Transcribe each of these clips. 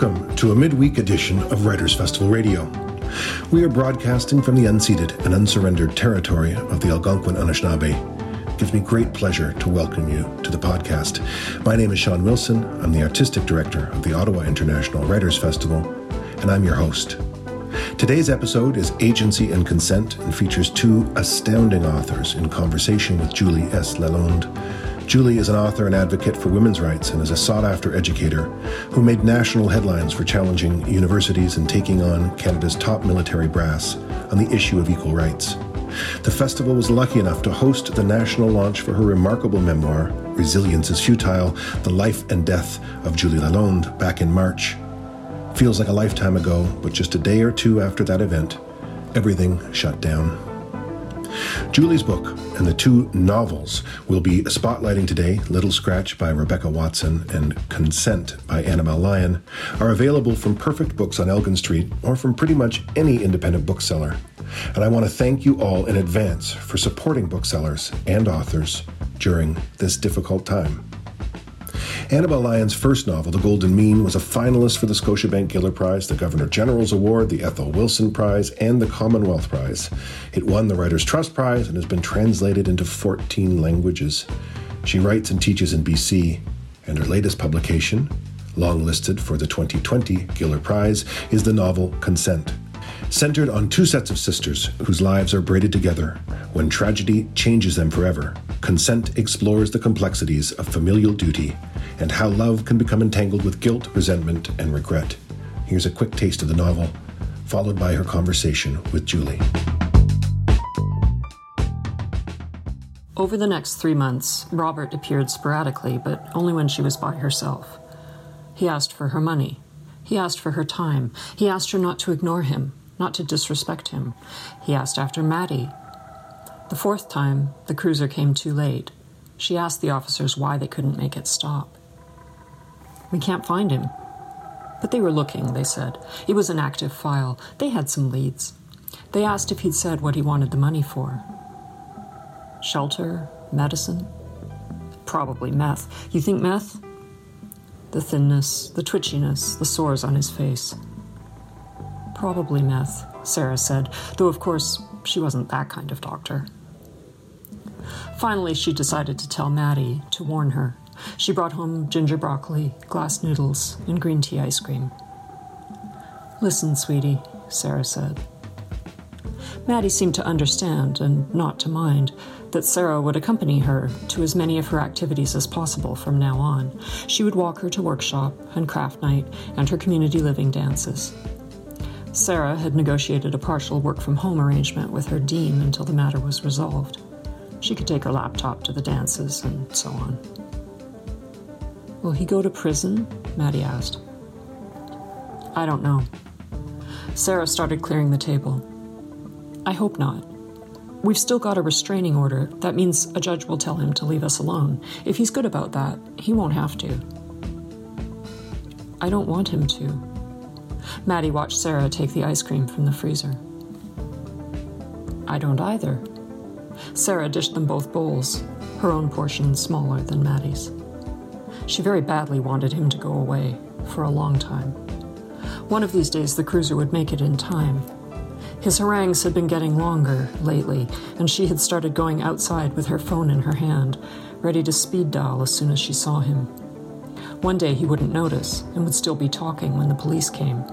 Welcome to a midweek edition of Writers Festival Radio. We are broadcasting from the unceded and unsurrendered territory of the Algonquin Anishinaabe. It gives me great pleasure to welcome you to the podcast. My name is Sean Wilson. I'm the artistic director of the Ottawa International Writers Festival, and I'm your host. Today's episode is Agency and Consent and features two astounding authors in conversation with Julie S. Lalonde. Julie is an author and advocate for women's rights and is a sought after educator who made national headlines for challenging universities and taking on Canada's top military brass on the issue of equal rights. The festival was lucky enough to host the national launch for her remarkable memoir, Resilience is Futile The Life and Death of Julie Lalonde, back in March. Feels like a lifetime ago, but just a day or two after that event, everything shut down. Julie's book and the two novels we'll be spotlighting today, Little Scratch by Rebecca Watson and Consent by Annabel Lyon, are available from Perfect Books on Elgin Street or from pretty much any independent bookseller. And I want to thank you all in advance for supporting booksellers and authors during this difficult time. Annabel Lyon's first novel, The Golden Mean, was a finalist for the Scotiabank Giller Prize, the Governor General's Award, the Ethel Wilson Prize, and the Commonwealth Prize. It won the Writers' Trust Prize and has been translated into 14 languages. She writes and teaches in BC, and her latest publication, longlisted for the 2020 Giller Prize, is the novel Consent. Centered on two sets of sisters whose lives are braided together when tragedy changes them forever, Consent explores the complexities of familial duty and how love can become entangled with guilt, resentment, and regret. Here's a quick taste of the novel, followed by her conversation with Julie. Over the next three months, Robert appeared sporadically, but only when she was by herself. He asked for her money. He asked for her time. He asked her not to ignore him, not to disrespect him. He asked after Maddie. The fourth time, the cruiser came too late. She asked the officers why they couldn't make it stop. We can't find him. But they were looking, they said. It was an active file. They had some leads. They asked if he'd said what he wanted the money for. Shelter? Medicine? Probably meth. You think meth? The thinness, the twitchiness, the sores on his face. Probably meth, Sarah said, though of course she wasn't that kind of doctor. Finally, she decided to tell Maddie to warn her. She brought home ginger broccoli, glass noodles, and green tea ice cream. Listen, sweetie, Sarah said. Maddie seemed to understand and not to mind that Sarah would accompany her to as many of her activities as possible from now on. She would walk her to workshop and craft night and her community living dances. Sarah had negotiated a partial work from home arrangement with her dean until the matter was resolved. She could take her laptop to the dances and so on. Will he go to prison? Maddie asked. I don't know. Sarah started clearing the table. I hope not. We've still got a restraining order. That means a judge will tell him to leave us alone. If he's good about that, he won't have to. I don't want him to. Maddie watched Sarah take the ice cream from the freezer. I don't either. Sarah dished them both bowls, her own portion smaller than Maddie's. She very badly wanted him to go away for a long time. One of these days, the cruiser would make it in time. His harangues had been getting longer lately, and she had started going outside with her phone in her hand, ready to speed dial as soon as she saw him. One day he wouldn't notice and would still be talking when the police came,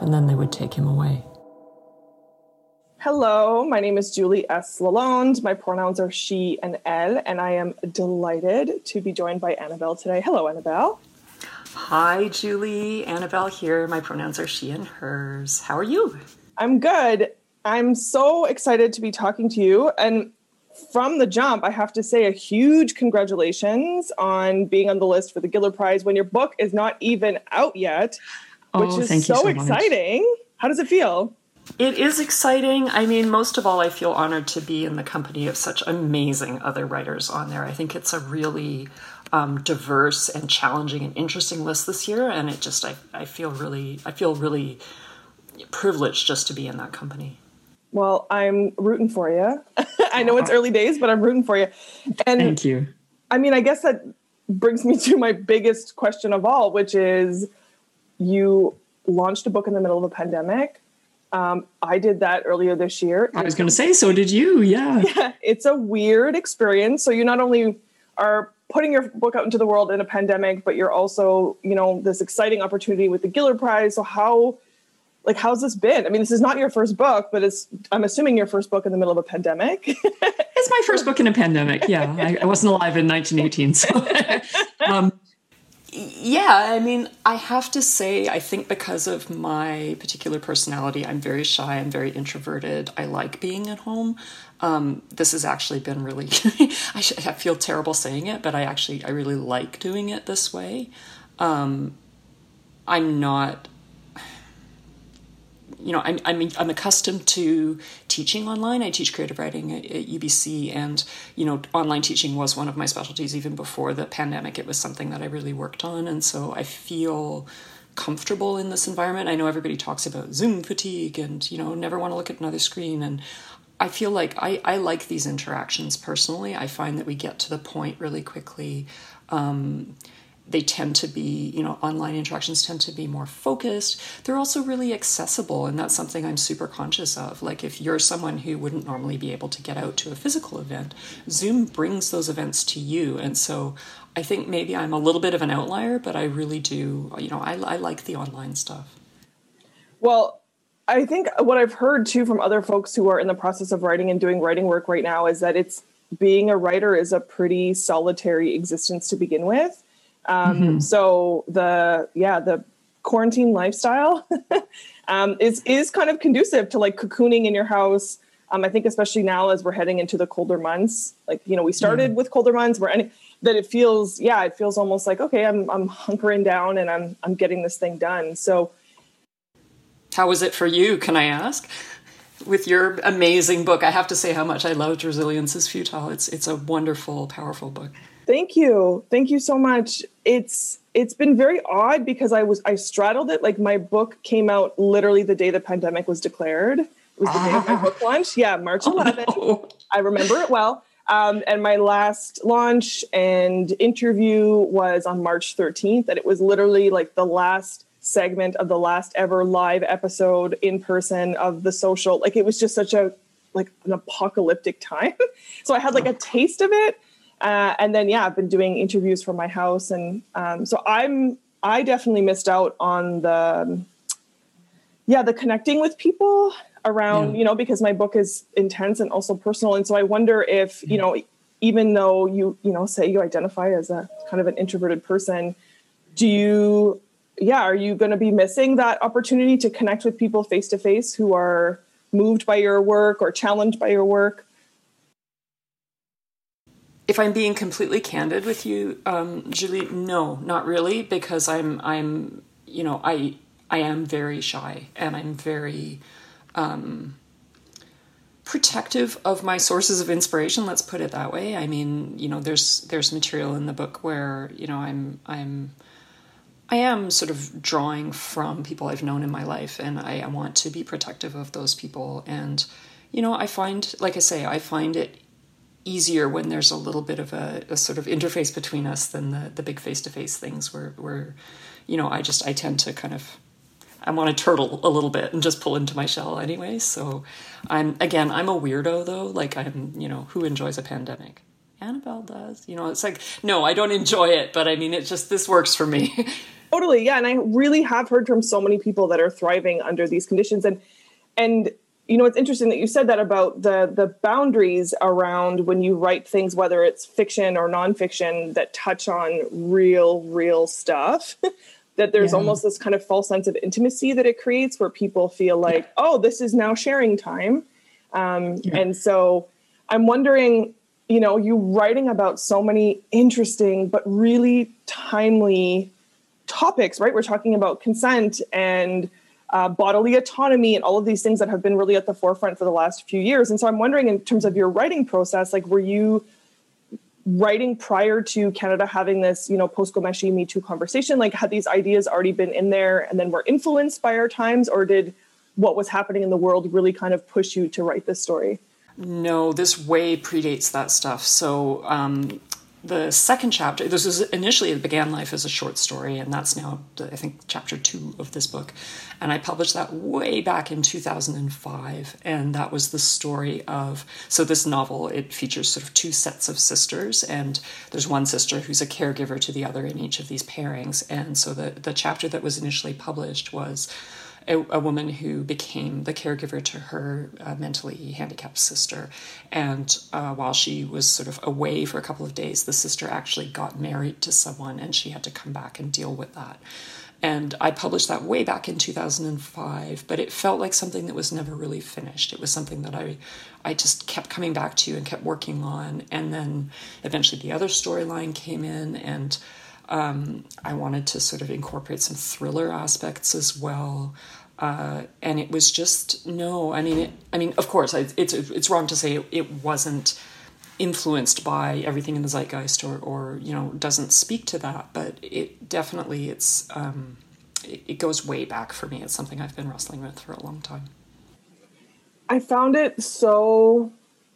and then they would take him away. Hello, my name is Julie S. Lalonde. My pronouns are she and elle, and I am delighted to be joined by Annabel today. Hello, Annabel. Hi, Julie. Annabel here. My pronouns are she and hers. How are you? I'm good. I'm so excited to be talking to you. And from the jump, I have to say a huge congratulations on being on the list for the Giller Prize when your book is not even out yet, which oh, is so, so exciting. How does it feel? It is exciting. I mean, most of all, I feel honored to be in the company of such amazing other writers on there. I think it's a really um, diverse and challenging and interesting list this year, and it just I, I feel really I feel really privileged just to be in that company. Well, I'm rooting for you. I know it's early days, but I'm rooting for you. And thank you. I mean, I guess that brings me to my biggest question of all, which is you launched a book in the middle of a pandemic. Um, I did that earlier this year. I was going to say, so did you? Yeah. Yeah. It's a weird experience. So you not only are putting your book out into the world in a pandemic, but you're also, you know, this exciting opportunity with the Giller Prize. So how, like, how's this been? I mean, this is not your first book, but it's, I'm assuming your first book in the middle of a pandemic. it's my first book in a pandemic. Yeah. I, I wasn't alive in 1918. So, um, yeah, I mean, I have to say, I think because of my particular personality, I'm very shy, I'm very introverted. I like being at home. Um, this has actually been really, I, should, I, feel terrible saying it, but I actually, I really like doing it this way. Um, I'm not you know, I'm, I'm, I'm accustomed to teaching online. I teach creative writing at, at, UBC, and you know, online teaching was one of my specialties even before the pandemic. It was something that I really worked on, and so I feel comfortable in this environment. I know everybody talks about Zoom fatigue, and you know, never want to look at another screen, and I feel like I, I like these interactions personally. I find that we get to the point really quickly. Um, they tend to be, you know, online interactions tend to be more focused. They're also really accessible, and that's something I'm super conscious of. Like, if you're someone who wouldn't normally be able to get out to a physical event, Zoom brings those events to you. And so I think maybe I'm a little bit of an outlier, but I really do, you know, I, I like the online stuff. Well, I think what I've heard too from other folks who are in the process of writing and doing writing work right now is that it's being a writer is a pretty solitary existence to begin with um, mm-hmm. So the yeah the quarantine lifestyle um, is is kind of conducive to like cocooning in your house. Um, I think especially now as we're heading into the colder months, like you know we started with colder months, where any, that it feels yeah it feels almost like okay I'm I'm hunkering down and I'm I'm getting this thing done. So how was it for you? Can I ask? With your amazing book, I have to say how much I loved Resilience is Futile. It's it's a wonderful, powerful book. Thank you. Thank you so much. It's it's been very odd because I was I straddled it. Like my book came out literally the day the pandemic was declared. It was the day of my book launch. Yeah, March 11th. Oh. I remember it well. Um, and my last launch and interview was on March 13th, and it was literally like the last segment of the last ever live episode in person of the social. Like it was just such a like an apocalyptic time. so I had like a taste of it, uh, and then yeah, I've been doing interviews from my house, and um, so I'm I definitely missed out on the yeah the connecting with people around yeah. you know because my book is intense and also personal, and so I wonder if you know even though you you know say you identify as a kind of an introverted person, do you yeah are you going to be missing that opportunity to connect with people face to face who are moved by your work or challenged by your work? If I'm being completely candid with you, um, Julie, no, not really, because I'm I'm you know I I am very shy and I'm very um, protective of my sources of inspiration. Let's put it that way. I mean, you know, there's there's material in the book where you know I'm I'm I am sort of drawing from people I've known in my life, and I, I want to be protective of those people. And you know, I find, like I say, I find it easier when there's a little bit of a, a sort of interface between us than the, the big face to face things where, where, you know, I just, I tend to kind of, I want to turtle a little bit and just pull into my shell anyway. So I'm, again, I'm a weirdo though. Like I'm, you know, who enjoys a pandemic? Annabel does. You know, it's like, no, I don't enjoy it, but I mean, it just, this works for me. totally. Yeah. And I really have heard from so many people that are thriving under these conditions. And, and you know it's interesting that you said that about the the boundaries around when you write things whether it's fiction or nonfiction that touch on real real stuff that there's yeah. almost this kind of false sense of intimacy that it creates where people feel like yeah. oh this is now sharing time um, yeah. and so i'm wondering you know you writing about so many interesting but really timely topics right we're talking about consent and uh, bodily autonomy and all of these things that have been really at the forefront for the last few years. And so I'm wondering, in terms of your writing process, like, were you writing prior to Canada having this, you know, post Ghomeshi Me Too conversation? Like, had these ideas already been in there and then were influenced by our times, or did what was happening in the world really kind of push you to write this story? No, this way predates that stuff. So, um, the second chapter this was initially it began life as a short story and that's now i think chapter two of this book. And i published that way back in 2005 and that was the story of so this novel it features sort of two sets of sisters and there's one sister who's a caregiver to the other in each of these pairings. And so the, the chapter that was initially published was a, a, woman who became the caregiver to her uh, mentally handicapped sister. And uh, while she was sort of away for a couple of days, the sister actually got married to someone and she had to come back and deal with that. And I published that way back in 2005, but it felt like something that was never really finished. It was something that I, I just kept coming back to and kept working on. And then eventually the other storyline came in, and um, I wanted to sort of incorporate some thriller aspects as well. Uh, and it was just no. I mean, it, I mean, of course, it's it's wrong to say it, it, wasn't influenced by everything in the zeitgeist or or you know doesn't speak to that, but it definitely it's um, it, it goes way back for me. It's something I've been wrestling with for a long time. I found it so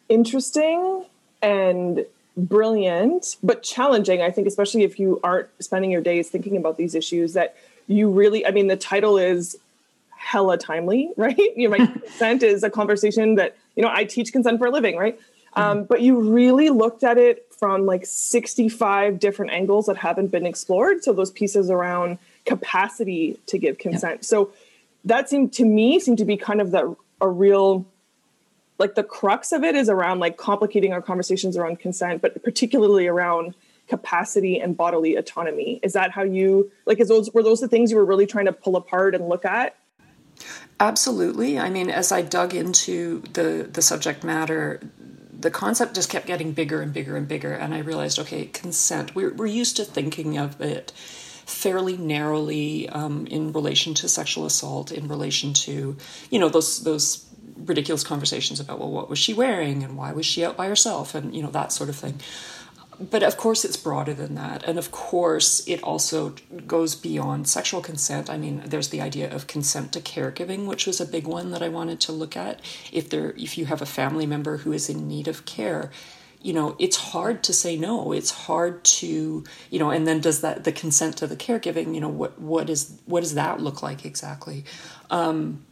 interesting and brilliant, but challenging. I think, especially if you aren't spending your days thinking about these issues, that you really, I mean, the title is hella timely, right? You know, consent is a conversation that, you know, I teach consent for a living, right? Mm-hmm. Um, but you really looked at it from like 65 different angles that haven't been explored. So those pieces around capacity to give consent. Yeah. So that seemed to me seemed to be kind of the a real like the crux of it is around like complicating our conversations around consent, but particularly around capacity and bodily autonomy. Is that how you like? Is those were those the things you were really trying to pull apart and look at? Absolutely. I mean, as I dug into the the subject matter, the concept just kept getting bigger and bigger and bigger, and I realized, okay, consent. We're we're used to thinking of it fairly narrowly um, in relation to sexual assault, in relation to you know those those ridiculous conversations about well, what was she wearing and why was she out by herself, and you know that sort of thing but of course it's broader than that and of course it also goes beyond sexual consent. I mean there's the idea of consent to caregiving which was a big one that i wanted to look at. If there if you have a family member who is in need of care you know it's hard to say no. It's hard to you know and then does that the consent to the caregiving you know what what is what does that look like exactly? Um,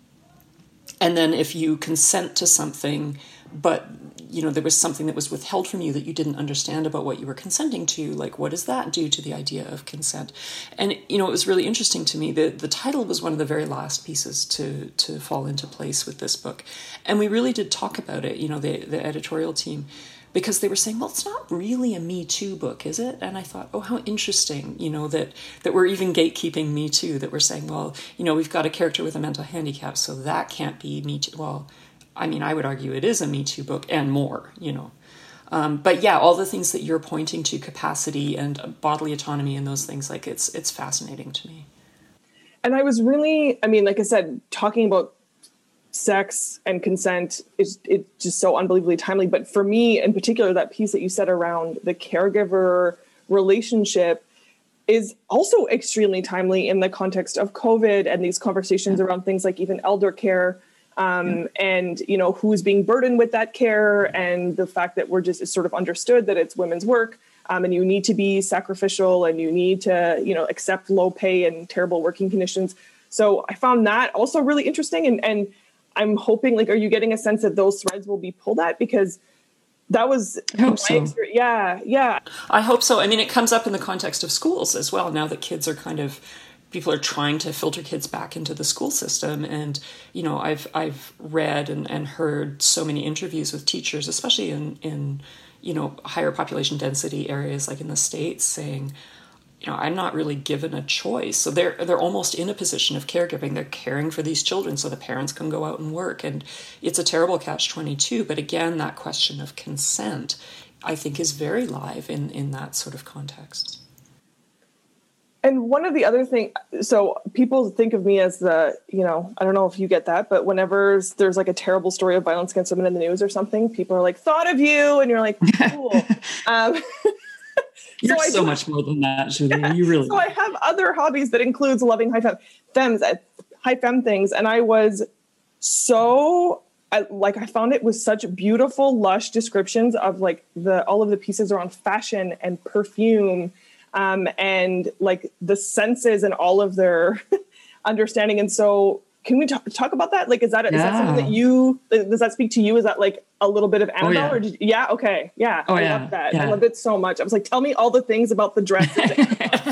and then if you consent to something but you know there was something that was withheld from you that you didn't understand about what you were consenting to like what does that do to the idea of consent and you know it was really interesting to me the the title was one of the very last pieces to to fall into place with this book and we really did talk about it you know the the editorial team because they were saying, well, it's not really a Me Too book, is it? And I thought, oh, how interesting, you know, that that we're even gatekeeping Me Too, that we're saying, well, you know, we've got a character with a mental handicap, so that can't be Me Too. Well, I mean, I would argue it is a Me Too book and more, you know. Um, but yeah, all the things that you're pointing to, capacity and bodily autonomy and those things, like it's it's fascinating to me. And I was really, I mean, like I said, talking about sex and consent is it's just so unbelievably timely. But for me, in particular, that piece that you said around the caregiver relationship is also extremely timely in the context of COVID and these conversations around things like even elder care um, and you know who's being burdened with that care and the fact that we're just sort of understood that it's women's work um, and you need to be sacrificial and you need to you know accept low pay and terrible working conditions. So i found that also really interesting and and i'm hoping like are you getting a sense that those threads will be pulled at? Because that was so. yeah yeah. I hope so. I mean it comes up in the context of schools as well now that kids are kind of people are trying to filter kids back into the school system. And you know i've i've read and, and heard so many interviews with teachers especially in in you know higher population density areas like in the states saying you know i'm not really given a choice. So they're they're almost in a position of caregiving. They're caring for these children so the parents can go out and work. And it's a terrible catch 22 but again that question of consent i think is very live in in that sort of context and one of the other thing, so people think of me as the, you know, I don't know if you get that, but whenever there's like a terrible story of violence against women in the news or something, people are like, thought of you. And you're like, cool. um, you're so, so much more than that, Julie. Yeah, you really. So I have other hobbies that includes loving high fem, femmes, uh, high fem things. And I was so I, like I found it with such beautiful, lush descriptions of like the all of the pieces around fashion and perfume, um, and like the senses and all of their understanding. And so, can we talk, talk about that? Like, is that, yeah. is that something that you does that speak to you? Is that like a little bit of Annabel? Oh, yeah. Or did, yeah. Okay. Yeah. Oh, I yeah. love that. Yeah. I love it so much. I was like, tell me all the things about the dresses.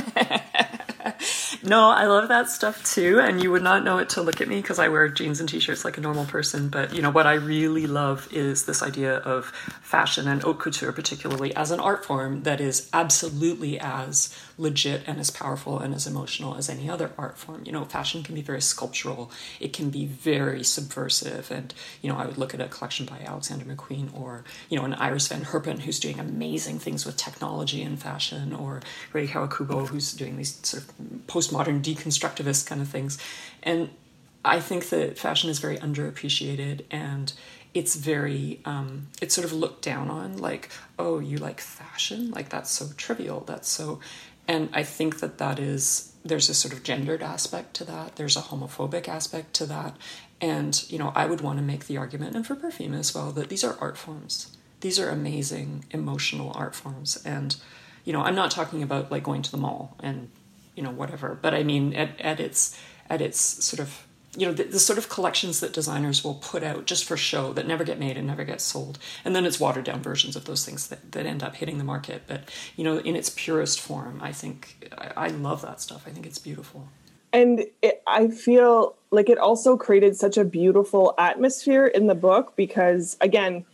no, I love that stuff too. And you would not know it to look at me because I wear jeans and t-shirts like a normal person. But you know what I really love is this idea of fashion and haute couture, particularly as an art form that is absolutely as legit and as powerful and as emotional as any other art form. You know, fashion can be very sculptural. It can be very subversive. And you know, I would look at a collection by Alexander McQueen or you know an Iris van Herpen who's doing amazing things with technology and fashion, or Rei Kawakubo who's doing these sort of postmodern deconstructivist kind of things. And I think that fashion is very underappreciated and it's very um, it's sort of looked down on like oh you like fashion like that's so trivial that's so and i think that that is there's a sort of gendered aspect to that. There's a homophobic aspect to that. And you know i would want to make the argument and for perfume as well that these are art forms. These are amazing emotional art forms. And you know i'm not talking about like going to the mall and you know whatever. But i mean at, at its at its sort of you know the, the, sort of collections that designers will put out just for show that never get made and never get sold. And then it's watered down versions of those things that, that end up hitting the market. But you know in its purest form i think i, I love that stuff. I think it's beautiful. And it, i feel like it also created such a beautiful atmosphere in the book because again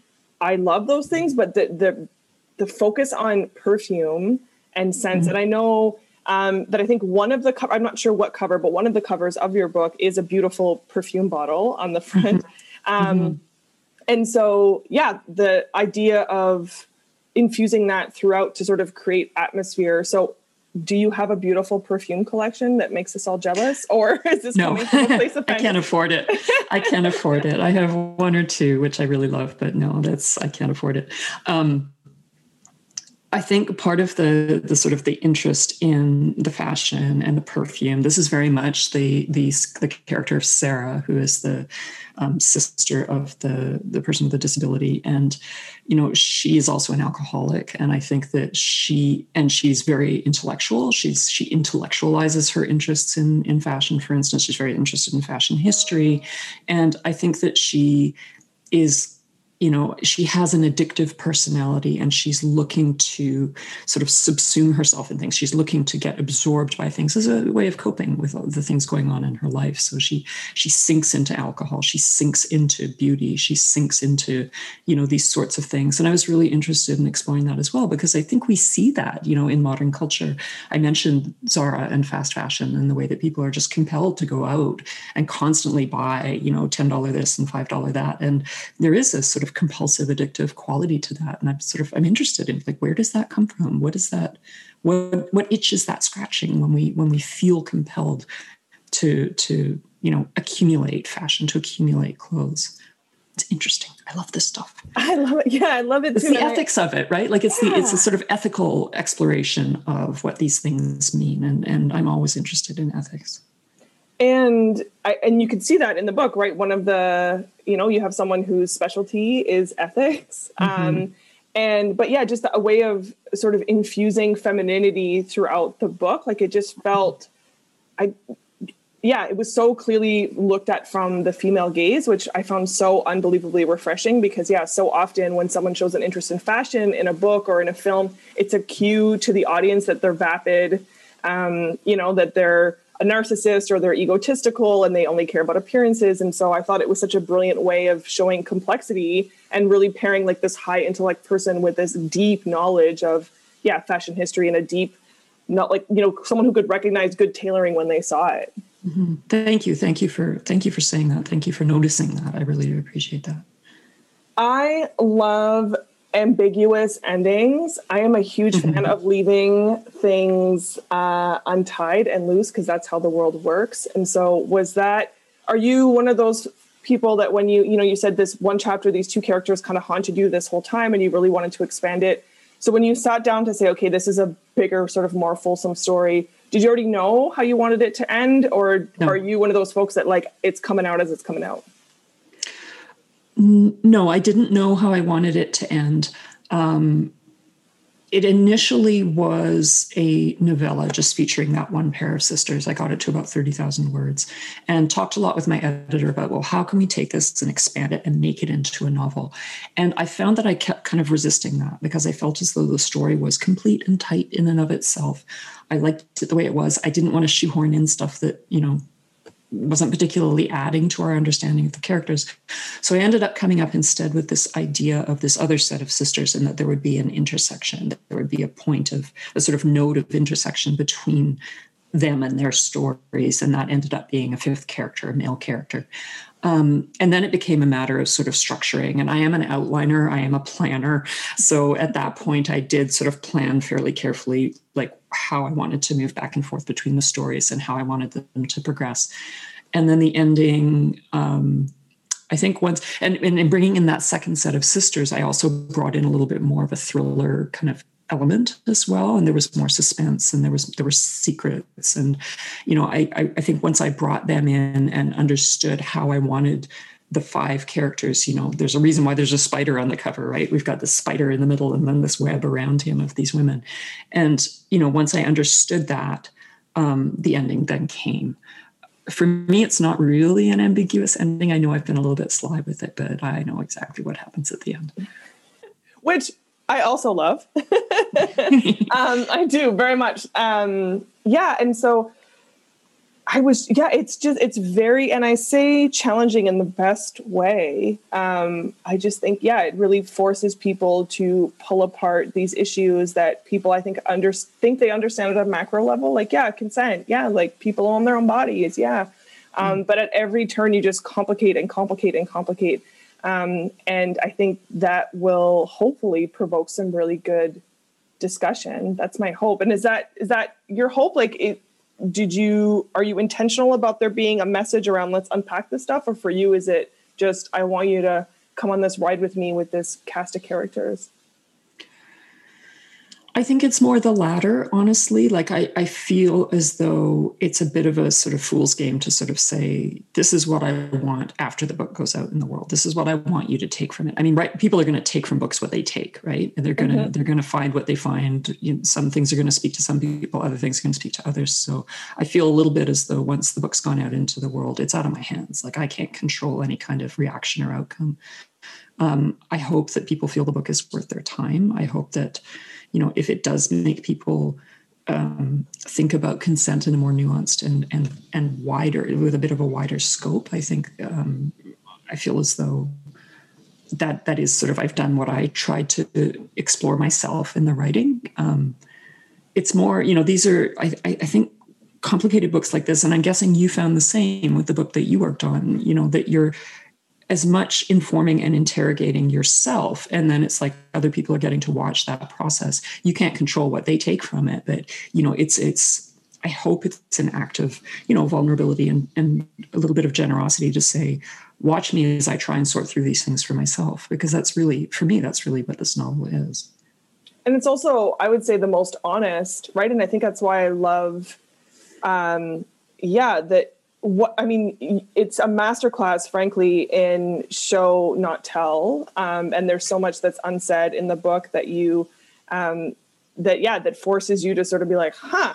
i love those things but the the, the focus on perfume and scents mm-hmm. and i know um, that I think one of the co- I'm not sure what cover, but one of the covers of your book is a beautiful perfume bottle on the front. Um, mm-hmm. And so, yeah, the idea of infusing that throughout to sort of create atmosphere. So, do you have a beautiful perfume collection that makes us all jealous, or is this no? I can't afford it. I can't afford it. I have one or two, which I really love, but no, that's I can't afford it. Um, I think part of the the sort of the interest in the fashion and the perfume. This is very much the the the character of Sarah, who is the um, sister of the the person with a disability, and you know she is also an alcoholic. And I think that she and she's very intellectual. She's she intellectualizes her interests in in fashion. For instance, she's very interested in fashion history, and I think that she is you know she has an addictive personality and she's looking to sort of subsume herself in things. She's looking to get absorbed by things as a way of coping with the things going on in her life. So she she sinks into alcohol. She sinks into beauty. She sinks into you know these sorts of things. And i was really interested in exploring that as well because i think we see that you know in modern culture. I mentioned zara and fast fashion and the way that people are just compelled to go out and constantly buy you know $10 this and $5 that. And there is a sort of of compulsive addictive quality to that. And i'm sort of i'm interested in like where does that come from? What is that what what itch is that scratching when we when we feel compelled to to you know accumulate fashion to accumulate clothes? It's interesting. I love this stuff. I love it. Yeah i love it it's too. the ethics of it right? Like it's yeah. the it's a sort of ethical exploration of what these things mean. And and i'm always interested in ethics and I, and you can see that in the book right one of the you know you have someone whose specialty is ethics mm-hmm. um, and but yeah just a way of sort of infusing femininity throughout the book like it just felt i yeah it was so clearly looked at from the female gaze which i found so unbelievably refreshing because yeah so often when someone shows an interest in fashion in a book or in a film it's a cue to the audience that they're vapid um, you know that they're a narcissist or they're egotistical and they only care about appearances. And so I thought it was such a brilliant way of showing complexity and really pairing like this high intellect person with this deep knowledge of, yeah, fashion history and a deep, not like, you know, someone who could recognize good tailoring when they saw it. Mm-hmm. Thank you. Thank you for, thank you for saying that. Thank you for noticing that. I really do appreciate that. I love ambiguous endings. I am a huge fan mm-hmm. of leaving things uh, untied and loose because that's how the world works. And so, was that? Are you one of those people that when you you know you said this one chapter, these two characters kind of haunted you this whole time, and you really wanted to expand it? So when you sat down to say, okay, this is a bigger, sort of more fulsome story, did you already know how you wanted it to end, or no. are you one of those folks that like it's coming out as it's coming out? No, I didn't know how I wanted it to end. Um, it initially was a novella just featuring that one pair of sisters. I got it to about 30,000 words and talked a lot with my editor about, well, how can we take this and expand it and make it into a novel? And I found that I kept kind of resisting that because I felt as though the story was complete and tight in and of itself. I liked it the way it was. I didn't want to shoehorn in stuff that, you know, wasn't particularly adding to our understanding of the characters. So I ended up coming up instead with this idea of this other set of sisters and that there would be an intersection, that there would be a point of a sort of node of intersection between them and their stories. And that ended up being a fifth character, a male character. Um, and then it became a matter of sort of structuring. And I am an outliner, I am a planner. So at that point, I did sort of plan fairly carefully, like how I wanted to move back and forth between the stories and how I wanted them to progress. And then the ending, um, I think once, and, and in bringing in that second set of sisters, I also brought in a little bit more of a thriller kind of element as well and there was more suspense and there was there were secrets. And you know I, I think once i brought them in and understood how i wanted the five characters you know there's a reason why there's a spider on the cover right? We've got the spider in the middle and then this web around him of these women. And you know once i understood that um, the ending then came. For me it's not really an ambiguous ending. I know i've been a little bit sly with it but i know exactly what happens at the end. Which I also love. um, I do very much. Um, yeah, and so I was. Yeah, it's just it's very, and I say challenging in the best way. Um, I just think, yeah, it really forces people to pull apart these issues that people I think under think they understand at a macro level. Like, yeah, consent. Yeah, like people own their own bodies. Yeah, mm. but at every turn, you just complicate and complicate and complicate um, and I think that will hopefully provoke some really good discussion. That's my hope. And is that is that your hope? Like, it, did you are you intentional about there being a message around let's unpack this stuff, or for you is it just I want you to come on this ride with me with this cast of characters? I think it's more the latter, honestly. Like, I, I feel as though it's a bit of a sort of fool's game to sort of say, this is what I want after the book goes out in the world. This is what I want you to take from it. I mean, right? People are going to take from books what they take, right? And they're going to, mm-hmm. they're going to find what they find. You know, some things are going to speak to some people, other things are going to speak to others. So I feel a little bit as though once the book's gone out into the world, it's out of my hands. Like, I can't control any kind of reaction or outcome. Um, I hope that people feel the book is worth their time. I hope that, you know, if it does make people um, think about consent in a more nuanced and and and wider with a bit of a wider scope, I think um, I feel as though that that is sort of I've done what I tried to explore myself in the writing. Um, it's more, you know, these are I, I think complicated books like this, and I'm guessing you found the same with the book that you worked on. You know that you're as much informing and interrogating yourself. And then it's like other people are getting to watch that process. You can't control what they take from it but you know it's it's i hope it's an act of you know vulnerability and, and a little bit of generosity to say watch me as i try and sort through these things for myself because that's really for me that's really what this novel is. And it's also i would say the most honest right? And i think that's why i love um yeah that what I mean, it's a masterclass, frankly, in show not tell, um, and there's so much that's unsaid in the book that you, um, that yeah, that forces you to sort of be like, huh,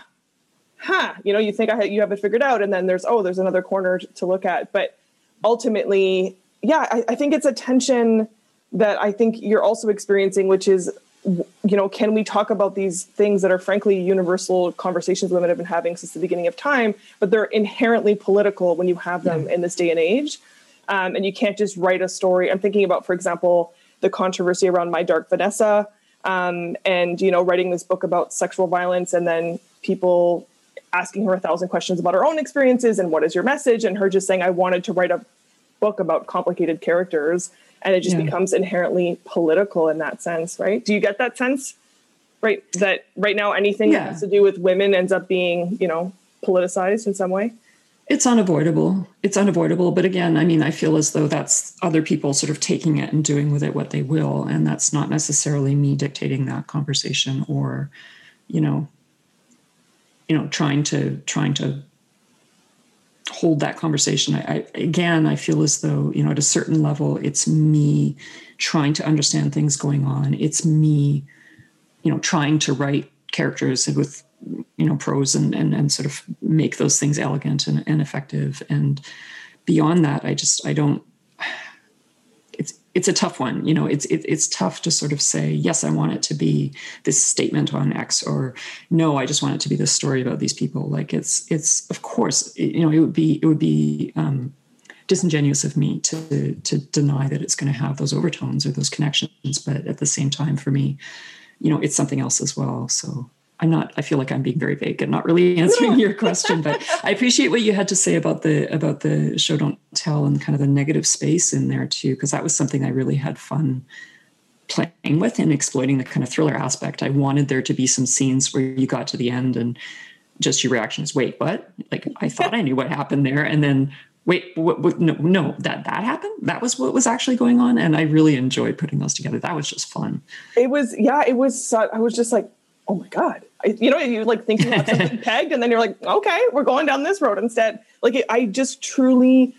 huh, you know, you think I you have it figured out, and then there's oh, there's another corner to look at, but ultimately, yeah, I, I think it's a tension that I think you're also experiencing, which is you know, can we talk about these things that are frankly universal conversations women have been having since the beginning of time, but they're inherently political when you have them yeah. in this day and age. Um, and you can't just write a story. I'm thinking about, for example, the controversy around My Dark Vanessa, um, and you know, writing this book about sexual violence, and then people asking her a thousand questions about her own experiences and what is your message, and her just saying, "I wanted to write a book about complicated characters." And it just yeah. becomes inherently political in that sense right? Do you get that sense? Right that right now anything yeah. that has to do with women ends up being you know politicized in some way? It's unavoidable. It's unavoidable. But again i mean i feel as though that's other people sort of taking it and doing with it what they will. And that's not necessarily me dictating that conversation or you know you know trying to trying to hold that conversation. I, I, again, I feel as though you know, at a certain level, it's me trying to understand things going on. It's me, you know, trying to write characters with you know prose and and, and sort of make those things elegant and, and effective. And beyond that, I just I don't it's a tough one you know it's it, it's tough to sort of say yes i want it to be this statement on x or no i just want it to be this story about these people. Like it's it's of course you know it would be it would be um, disingenuous of me to to deny that it's going to have those overtones or those connections. But at the same time for me you know it's something else as well. So I'm not. I feel like I'm being very vague and not really answering your question, but I appreciate what you had to say about the about the show don't tell and kind of the negative space in there too, because that was something I really had fun playing with and exploiting the kind of thriller aspect. I wanted there to be some scenes where you got to the end and just your reaction is, "Wait, what?" Like I thought I knew what happened there, and then wait, what, what, no, no, that that happened. That was what was actually going on, and I really enjoyed putting those together. That was just fun. It was, yeah, it was. I was just like, oh my god you know you like think you have something pegged and then you're like okay we're going down this road instead. Like it, i just truly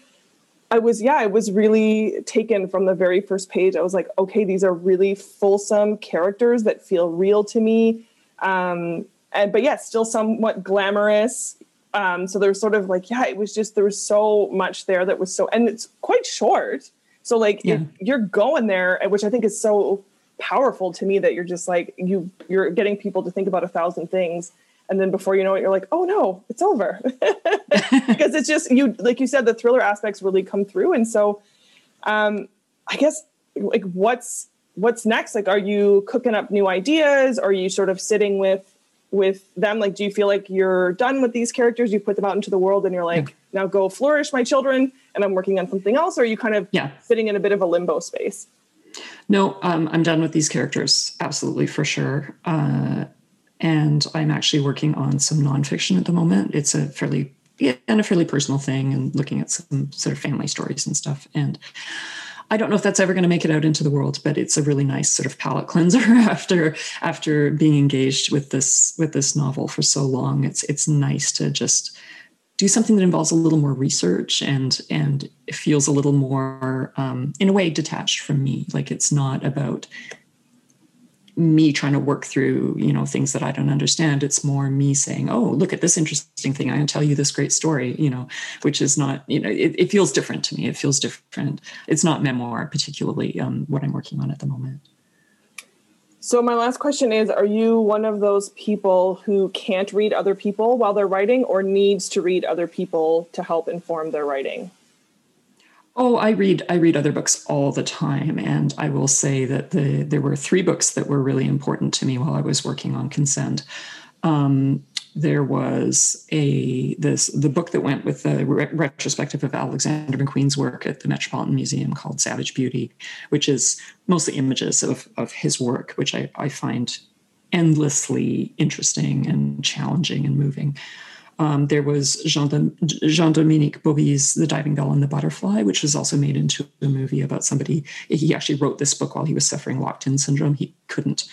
i was yeah i was really taken from the very first page. I was like okay these are really fulsome characters that feel real to me. Um and but yeah still somewhat glamorous. Um so there's sort of like yeah it was just there was so much there that was so and it's quite short. So like yeah. you're going there which i think is so powerful to me that you're just like you you're getting people to think about a thousand things. And then before you know it you're like oh no it's over. Because it's just you like you said the thriller aspects really come through. And so um i guess like what's what's next? Like are you cooking up new ideas? Are you sort of sitting with with them? Like do you feel like you're done with these characters? You put them out into the world and you're like yeah. now go flourish my children and i'm working on something else? Or are you kind of yeah. sitting in a bit of a limbo space no, um, I'm done with these characters, absolutely for sure. Uh, and I'm actually working on some nonfiction at the moment. It's a fairly yeah, and a fairly personal thing, and looking at some sort of family stories and stuff. And I don't know if that's ever going to make it out into the world, but it's a really nice sort of palate cleanser after after being engaged with this with this novel for so long. It's it's nice to just do something that involves a little more research and and it feels a little more um, in a way detached from me. Like it's not about me trying to work through you know things that i don't understand. It's more me saying oh look at this interesting thing. I can tell you this great story you know which is not you know it, it feels different to me. It feels different. It's not memoir particularly um, what i'm working on at the moment so my last question is are you one of those people who can't read other people while they're writing or needs to read other people to help inform their writing? Oh, I read I read other books all the time and I will say that the there were three books that were really important to me while I was working on Consent. Um, there was a this the book that went with the re- retrospective of Alexander McQueen's work at the Metropolitan Museum called Savage Beauty, which is mostly images of of his work, which I, I find endlessly interesting and challenging and moving. Um, there was Jean, Jean Dominique Bauby's The Diving Bell and the Butterfly, which was also made into a movie about somebody. He actually wrote this book while he was suffering locked-in syndrome. He couldn't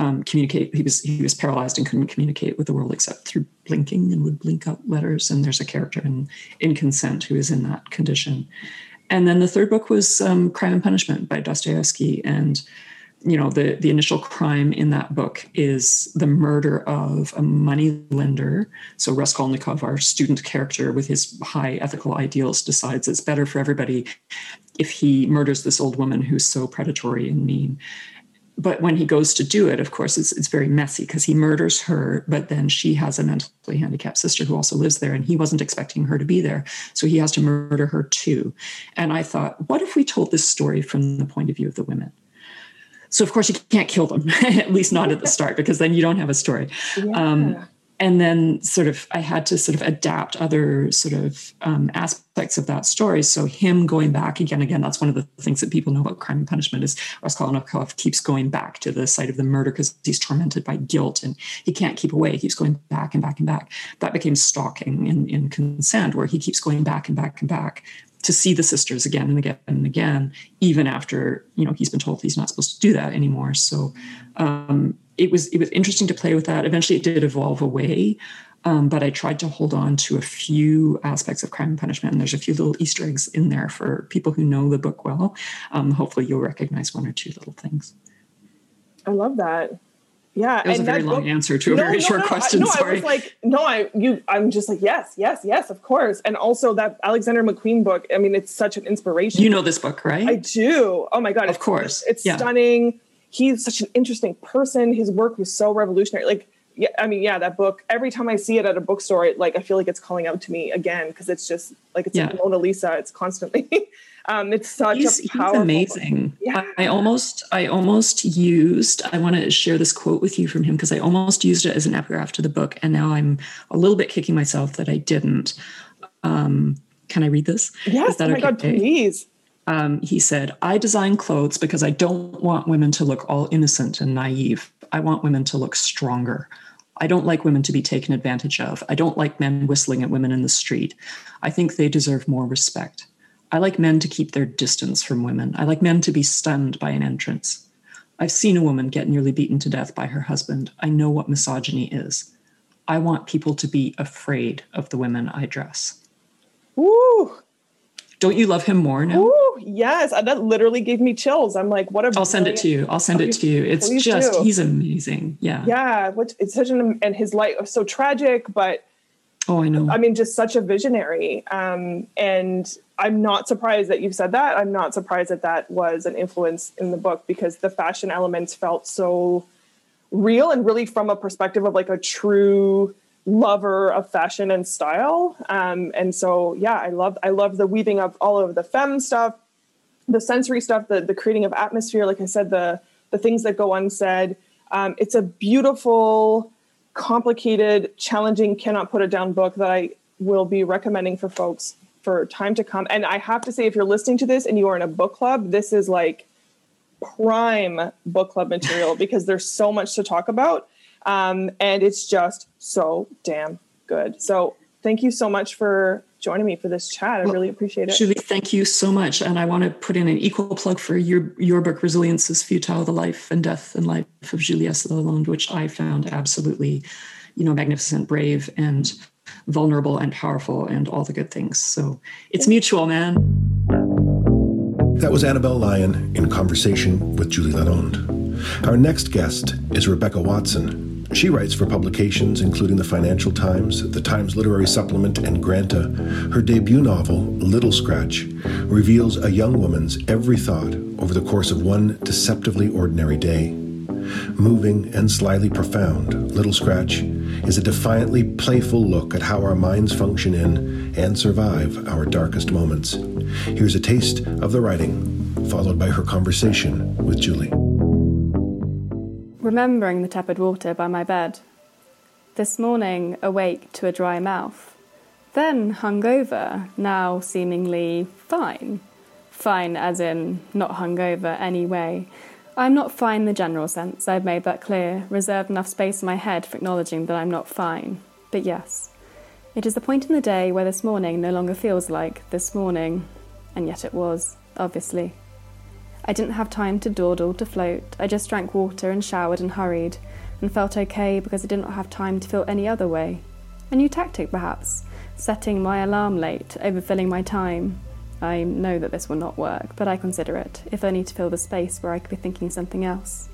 um, communicate. He was he was paralyzed and couldn't communicate with the world except through blinking and would blink out letters. And there's a character in in Consent who is in that condition. And then the third book was um, Crime and Punishment by Dostoevsky, and you know the the initial crime in that book is the murder of a money lender. So Raskolnikov, our student character with his high ethical ideals, decides it's better for everybody if he murders this old woman who's so predatory and mean but when he goes to do it, of course, it's, it's very messy because he murders her, but then she has a mentally handicapped sister who also lives there, and he wasn't expecting her to be there. So he has to murder her too. And I thought, what if we told this story from the point of view of the women? So, of course, you can't kill them, at least not at the start, because then you don't have a story. Yeah. Um, and then sort of i had to sort of adapt other sort of um, aspects of that story. So him going back again again that's one of the things that people know about crime and punishment is raskolnikov keeps going back to the site of the murder because he's tormented by guilt and he can't keep away. He keeps going back and back and back. That became stalking in, in consent where he keeps going back and back and back to see the sisters again and again and again even after you know he's been told he's not supposed to do that anymore. So um, it was it was interesting to play with that. Eventually, it did evolve away. Um, but I tried to hold on to a few aspects of crime and punishment, and there's a few little Easter eggs in there for people who know the book well. Um, hopefully, you'll recognize one or two little things. I love that. Yeah, it was and a very long book, answer to a no, very no, short no, question. I, no, Sorry. I was like, no, I you, I'm just like, yes, yes, yes, of course. And also that Alexander McQueen book. I mean, it's such an inspiration. You know this book, right? I do. Oh my god! Of course, it's yeah. stunning. He's such an interesting person. His work was so revolutionary. Like, yeah, I mean, yeah, that book. Every time I see it at a bookstore, it, like I feel like it's calling out to me again because it's just like it's yeah. like Mona Lisa. It's constantly. Um, it's such he's, a powerful. He's amazing. Yeah. I, I, almost, I almost used. I want to share this quote with you from him because I almost used it as an epigraph to the book, and now I'm a little bit kicking myself that I didn't. Um, can I read this? Yes. oh my okay? God, please. Um, he said, "I design clothes because I don't want women to look all innocent and naive. I want women to look stronger." I don't like women to be taken advantage of. I don't like men whistling at women in the street. I think they deserve more respect. I like men to keep their distance from women. I like men to be stunned by an entrance. I've seen a woman get nearly beaten to death by her husband. I know what misogyny is. I want people to be afraid of the women I dress. Ooh. Don't you love him more now? Ooh, yes. That literally gave me chills. I'm like, what a I'll send it to you. I'll send it to you. It's just do. he's amazing. Yeah. Yeah. What it's such an and his life was so tragic, but Oh, I know. I mean, just such a visionary. Um, and I'm not surprised that you've said that. I'm not surprised that that was an influence in the book because the fashion elements felt so real and really from a perspective of like a true lover of fashion and style. Um, and so, yeah, I love I love the weaving of all of the femme stuff, the sensory stuff, the the creating of atmosphere. Like I said, the the things that go unsaid. Um, it's a beautiful complicated, challenging, cannot put it down book that I will be recommending for folks for time to come. And I have to say, if you're listening to this and you are in a book club, this is like prime book club material because there's so much to talk about. Um, and it's just so damn good. So thank you so much for joining me for this chat. I well, really appreciate it. Julie, thank you so much. And I want to put in an equal plug for your your book, Resilience is Futile, The Life and Death and Life of Julie S. Lalonde, which I found absolutely, you know, magnificent, brave, and vulnerable and powerful and all the good things. So it's mutual, man. That was Annabel Lyon in conversation with Julie Lalonde. Our next guest is Rebecca Watson, she writes for publications including the Financial Times, the Times Literary Supplement, and Granta. Her debut novel, Little Scratch, reveals a young woman's every thought over the course of one deceptively ordinary day. Moving and slyly profound, Little Scratch is a defiantly playful look at how our minds function in and survive our darkest moments. Here's a taste of the writing, followed by her conversation with Julie remembering the tepid water by my bed. This morning, awake to a dry mouth. Then hungover, now seemingly fine. Fine as in not hungover anyway. I'm not fine in the general sense, I've made that clear, reserved enough space in my head for acknowledging that I'm not fine. But yes, it is the point in the day where this morning no longer feels like this morning, and yet it was, obviously. I didn't have time to dawdle, to float. I just drank water and showered and hurried, and felt okay because I did not have time to feel any other way. A new tactic, perhaps, setting my alarm late, overfilling my time. I know that this will not work, but I consider it, if only to fill the space where I could be thinking something else.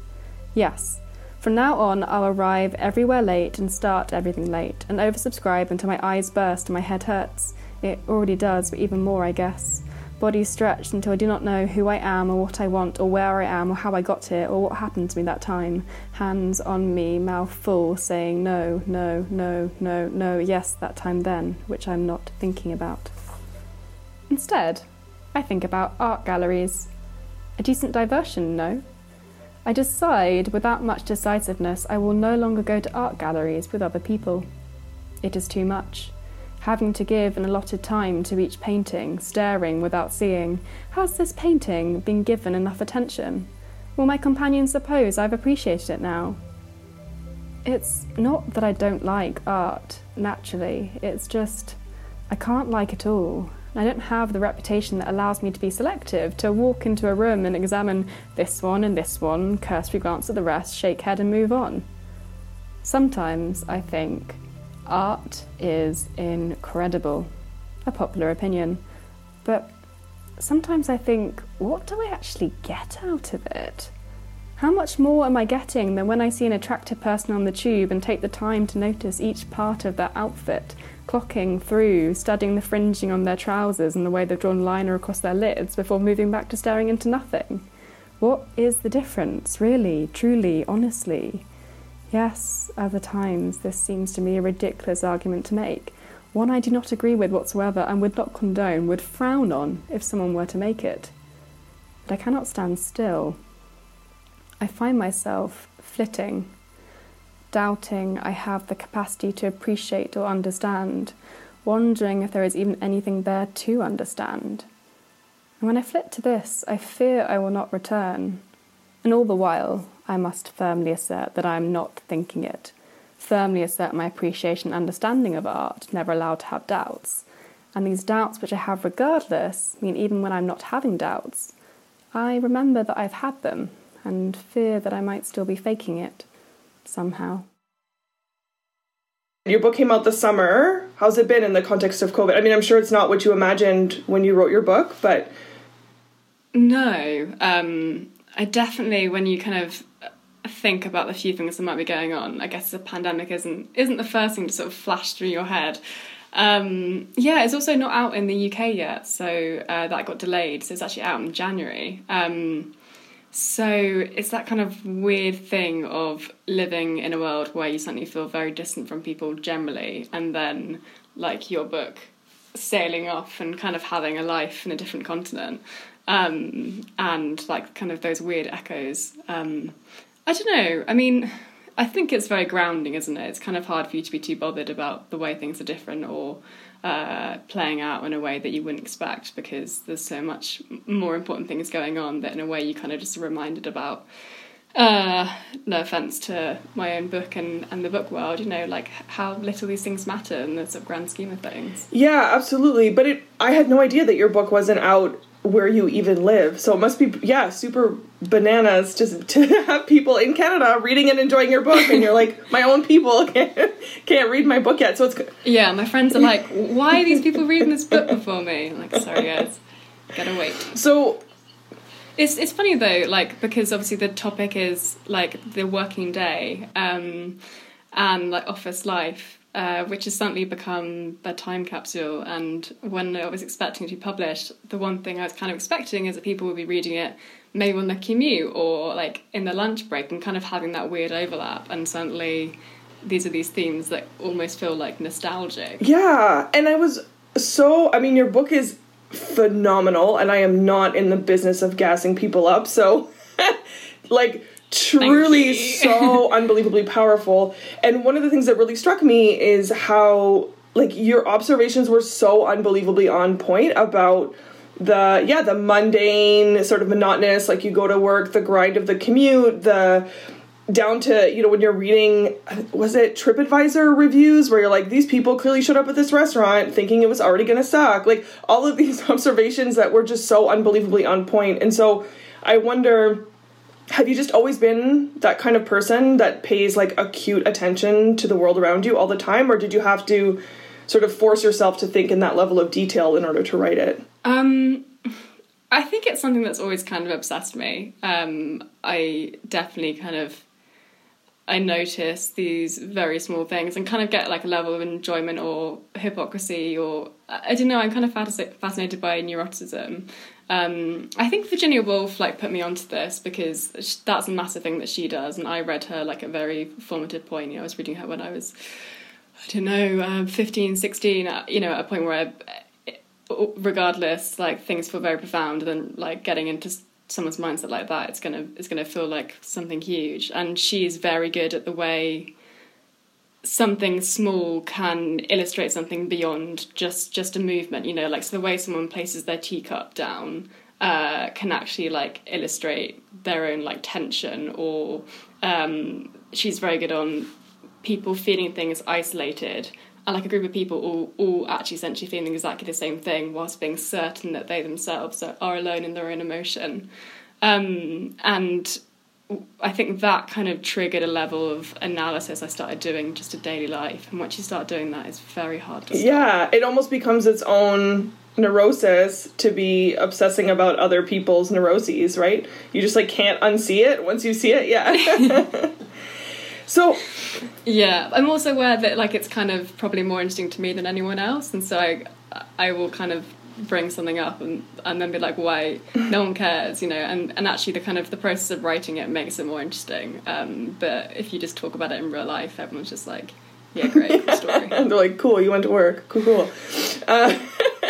Yes, from now on, I'll arrive everywhere late and start everything late, and oversubscribe until my eyes burst and my head hurts. It already does, but even more, I guess body stretched until I do not know who I am or what I want or where I am or how I got here or what happened to me that time. Hands on me, mouth full, saying no, no, no, no, no, yes, that time then, which I'm not thinking about. Instead, I think about art galleries. A decent diversion, no? I decide, without much decisiveness, I will no longer go to art galleries with other people. It is too much having to give an allotted time to each painting, staring without seeing. Has this painting been given enough attention? Will my companions suppose I've appreciated it now? It's not that I don't like art, naturally. It's just I can't like it all. I don't have the reputation that allows me to be selective, to walk into a room and examine this one and this one, cursory glance at the rest, shake head and move on. Sometimes I think art is incredible, a popular opinion, but sometimes I think, what do I actually get out of it? How much more am I getting than when I see an attractive person on the tube and take the time to notice each part of their outfit, clocking through, studying the fringing on their trousers and the way they've drawn liner across their lids before moving back to staring into nothing? What is the difference, really, truly, honestly? Yes, other times this seems to me a ridiculous argument to make, one I do not agree with whatsoever and would not condone, would frown on if someone were to make it. But I cannot stand still I find myself flitting, doubting I have the capacity to appreciate or understand, wondering if there is even anything there to understand. And when I flit to this, I fear I will not return. And all the while, I must firmly assert that I am not thinking it, firmly assert my appreciation and understanding of art, never allowed to have doubts. And these doubts, which I have regardless, mean even when I'm not having doubts, I remember that I've had them and fear that I might still be faking it somehow. Your book came out this summer. How's it been in the context of COVID? I mean, I'm sure it's not what you imagined when you wrote your book, but. No. Um, I definitely, when you kind of think about the few things that might be going on, I guess the pandemic isn't isn't the first thing to sort of flash through your head. Um, yeah, it's also not out in the UK yet, so uh, that got delayed. So it's actually out in January. Um, so it's that kind of weird thing of living in a world where you suddenly feel very distant from people generally, and then like your book sailing off and kind of having a life in a different continent, um, and like kind of those weird echoes. Um, I don't know. I mean, I think it's very grounding, isn't it? It's kind of hard for you to be too bothered about the way things are different or uh, playing out in a way that you wouldn't expect because there's so much more important things going on that in a way you kind of just are reminded about. Uh, no offense to my own book and, and the book world, you know, like how little these things matter in the sort of grand scheme of things. Yeah, absolutely. But it, I had no idea that your book wasn't out where you even live. So it must be, yeah, super bananas just to have people in Canada reading and enjoying your book, and you're like, my own people can't can't read my book yet. So it's yeah. My friends are like, why are these people reading this book before me? I'm like, sorry guys, gotta wait. So. It's, it's funny though, like because obviously the topic is like the working day um, and like office life, uh, which has suddenly become a time capsule. And when I was expecting to be published, the one thing I was kind of expecting is that people would be reading it maybe on the commute or like in the lunch break and kind of having that weird overlap. And suddenly, these are these themes that almost feel like nostalgic. Yeah, and I was so. I mean, your book is phenomenal, and I am not in the business of gassing people up, so like truly so unbelievably powerful. And one of the things that really struck me is how like your observations were so unbelievably on point about the yeah the mundane sort of monotonous like you go to work the grind of the commute the down to you know when you're reading was it tripadvisor reviews where you're like these people clearly showed up at this restaurant thinking it was already going to suck? Like all of these observations that were just so unbelievably on point. And so i wonder have you just always been that kind of person that pays like acute attention to the world around you all the time? Or did you have to sort of force yourself to think in that level of detail in order to write it um i think it's something that's always kind of obsessed me um i definitely kind of I notice these very small things and kind of get like a level of enjoyment or hypocrisy or I don't know. I'm kind of fascinated by neuroticism um, I think Virginia Woolf like put me onto this because that's a massive thing that she does, and I read her like a very formative point. You know, I was reading her when I was, I don't know, um, 15, 16, uh, you know, at a point where, I, regardless, like things feel very profound, and then like getting into someone's mindset like that, it's gonna it's gonna feel like something huge. And she's very good at the way something small can illustrate something beyond just just a movement you know like so the way someone places their teacup down uh, can actually like illustrate their own like tension or um, she's very good on people feeling things isolated and like a group of people all, all actually essentially feeling exactly the same thing whilst being certain that they themselves are, alone in their own emotion. Um, and I think that kind of triggered a level of analysis I started doing just to daily life. And once you start doing that, it's very hard to stop. Yeah, it almost becomes its own neurosis to be obsessing about other people's neuroses, right? You just like can't unsee it once you see it. Yeah. so yeah, I'm also aware that like it's kind of probably more interesting to me than anyone else, and so I I will kind of bring something up and and then be like why? No one cares you know and and actually the kind of the process of writing it makes it more interesting um, but if you just talk about it in real life everyone's just like yeah great story. And they're like cool you went to work cool cool. Uh,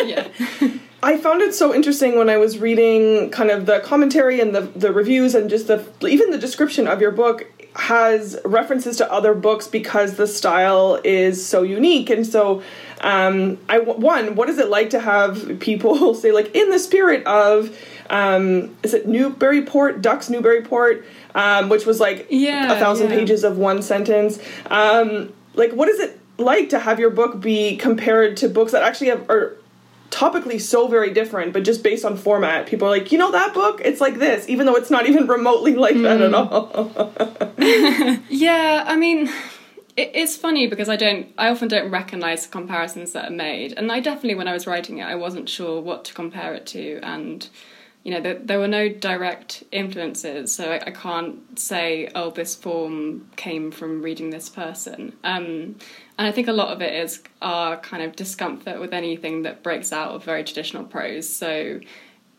yeah. I found it so interesting when I was reading kind of the commentary and the the reviews and just the even the description of your book has references to other books because the style is so unique and so um, I one what is it like to have people say like in the spirit of um, is it Newburyport Ducks Newburyport um, which was like yeah, a thousand yeah. pages of one sentence um, like what is it like to have your book be compared to books that actually have are topically so very different, but just based on format, people are like, you know, that book, it's like this, even though it's not even remotely like mm. that at all. yeah, I mean, it, it's funny because I don't, I often don't recognize the comparisons that are made, and I definitely, when I was writing it, I wasn't sure what to compare it to, and you know, there, there were no direct influences, so I, I, can't say, oh, this form came from reading this person. Um, and I think a lot of it is our kind of discomfort with anything that breaks out of very traditional prose. So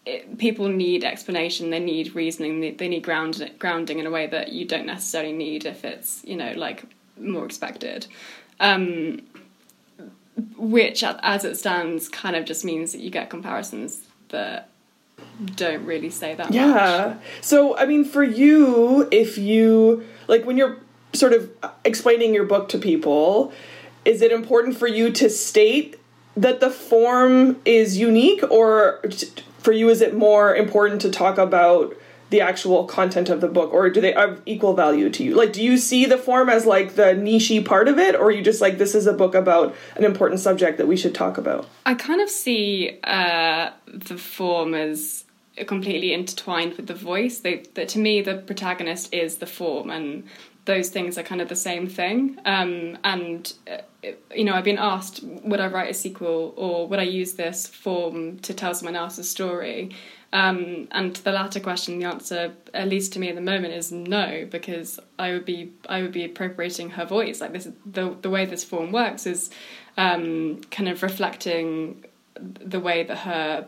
it, people need explanation, they need reasoning, they, they need ground, grounding in a way that you don't necessarily need if it's, you know, like more expected. Um, which, as it stands, kind of just means that you get comparisons that don't really say that much. yeah. much. So, I mean, for you, if you, like, when you're sort of explaining your book to people, is it important for you to state that the form is unique, or for you, is it more important to talk about the actual content of the book, or do they have equal value to you? Like, do you see the form as like the nichey part of it, or you just like this is a book about an important subject that we should talk about? I kind of see uh, the form as completely intertwined with the voice. They, that to me, the protagonist is the form, and those things are kind of the same thing. Um, and uh, you know, I've been asked, would I write a sequel, or would I use this form to tell someone else's story? Um, and to the latter question, the answer, at least to me at the moment, is no, because I would be I would be appropriating her voice. Like this, the the way this form works is um, kind of reflecting the way that her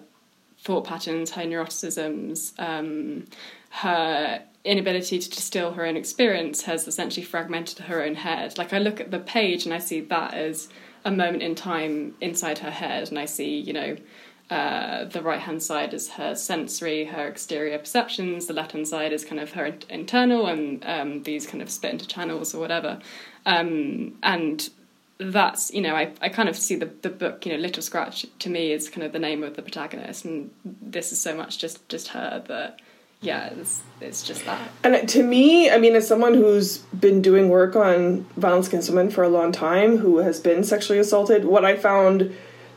thought patterns, her neuroticisms, um, her inability to distill her own experience has essentially fragmented her own head. Like I look at the page and I see that as a moment in time inside her head, and I see, you know, uh, the right hand side is her sensory, her exterior perceptions. The left hand side is kind of her internal, and um, these kind of split into channels or whatever. Um, and that's you know I, I kind of see the, the book you know little scratch to me is kind of the name of the protagonist and this is so much just just her that yeah it's, it's just that and to me i mean as someone who's been doing work on violence against women for a long time who has been sexually assaulted what i found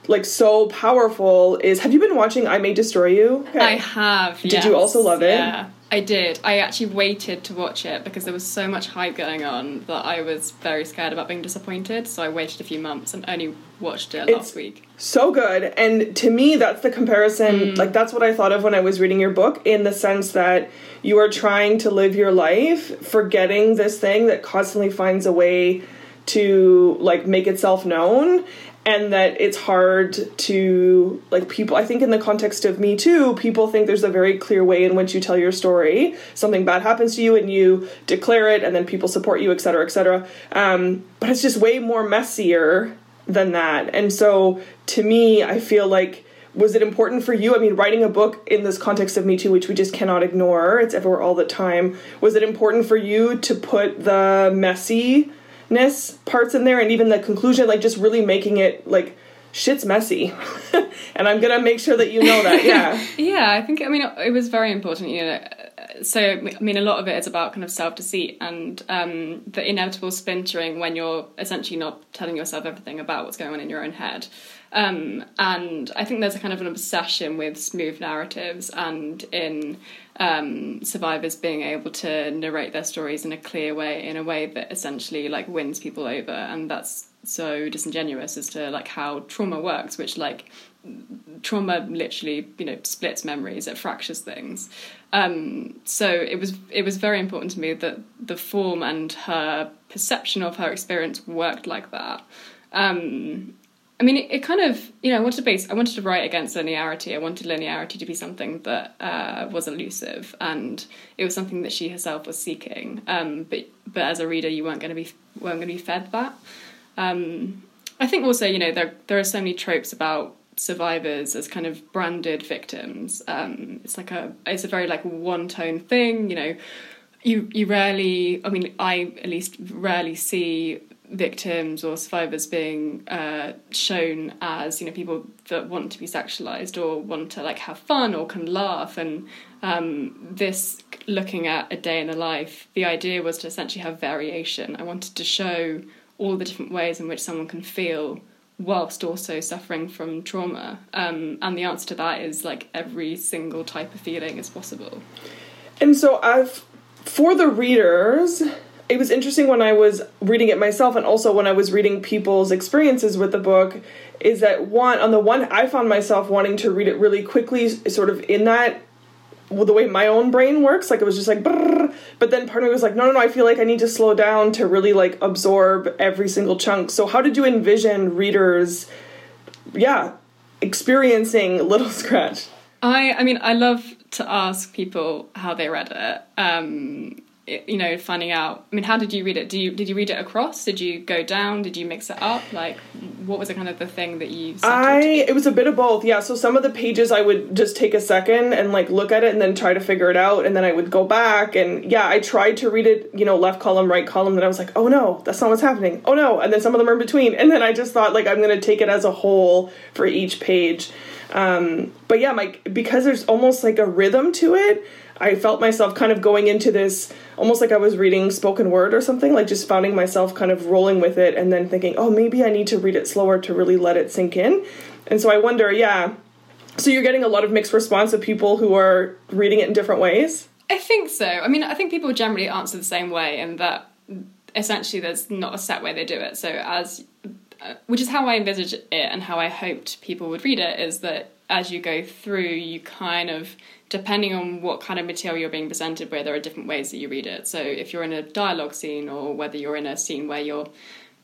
like so powerful is have you been watching i may destroy you okay. i have did yes. you also love it yeah I did. I actually waited to watch it because there was so much hype going on that I was very scared about being disappointed. So I waited a few months and only watched it it's last week. So good. And to me, that's the comparison. Mm. Like, that's what I thought of when I was reading your book, in the sense that you are trying to live your life forgetting this thing that constantly finds a way to like make itself known and that it's hard to like people i think in the context of me too people think there's a very clear way in which you tell your story. Something bad happens to you and you declare it and then people support you et cetera et cetera. Um, but it's just way more messier than that. And so to me i feel like was it important for you? I mean writing a book in this context of me too which we just cannot ignore it's everywhere all the time was it important for you to put the messy ness parts in there and even the conclusion like just really making it like shit's messy. And i'm gonna make sure that you know that yeah. Yeah i think i mean it was very important you know. So I mean, a lot of it is about kind of self deceit and um, the inevitable splintering when you're essentially not telling yourself everything about what's going on in your own head. Um, and I think there's a kind of an obsession with smooth narratives and in um, survivors being able to narrate their stories in a clear way, in a way that essentially like wins people over, and that's so disingenuous as to like how trauma works, which like trauma literally you know splits memories, it fractures things. Um, so it was it was very important to me that the form and her perception of her experience worked like that. Um, I mean, it, it, kind of, you know, I wanted to base, I wanted to write against linearity. I wanted linearity to be something that uh, was elusive, and it was something that she herself was seeking. Um, but but as a reader, you weren't going to be weren't going to be fed that. Um, I think also, you know, there there are so many tropes about survivors as kind of branded victims. Um, it's like a it's a very like one tone thing. You know, you you rarely, I mean, I at least rarely see victims or survivors being uh, shown as you know people that want to be sexualized or want to like have fun or can laugh. And um, this looking at a day in the life the idea was to essentially have variation. I wanted to show all the different ways in which someone can feel whilst also suffering from trauma. Um, and the answer to that is like every single type of feeling is possible. And so i've for the readers it was interesting when I was reading it myself and also when I was reading people's experiences with the book is that one on the one I found myself wanting to read it really quickly sort of in that well, the way my own brain works like it was just like brrr, but then part of me was like no no no I feel like I need to slow down to really like absorb every single chunk. So how did you envision readers yeah experiencing little scratch? I I mean I love to ask people how they read it um you know finding out i mean how did you read it? Do you did you read it across? Did you go down? Did you mix it up? Like what was the kind of the thing that you i it was a bit of both yeah. So some of the pages i would just take a second and like look at it and then try to figure it out and then i would go back and yeah i tried to read it you know left column right column and i was like oh no that's not what's happening. Oh no and then some of them are in between. And then i just thought like i'm gonna take it as a whole for each page. Um, but yeah my because there's almost like a rhythm to it I felt myself kind of going into this almost like I was reading spoken word or something, like just finding myself kind of rolling with it and then thinking, oh, maybe I need to read it slower to really let it sink in. And so I wonder, yeah. So you're getting a lot of mixed response of people who are reading it in different ways? I think so. I mean, I think people generally answer the same way, and that essentially there's not a set way they do it. So as uh, which is how I envisage it and how I hoped people would read it is that as you go through, you kind of depending on what kind of material you're being presented with, there are different ways that you read it. So if you're in a dialogue scene or whether you're in a scene where you're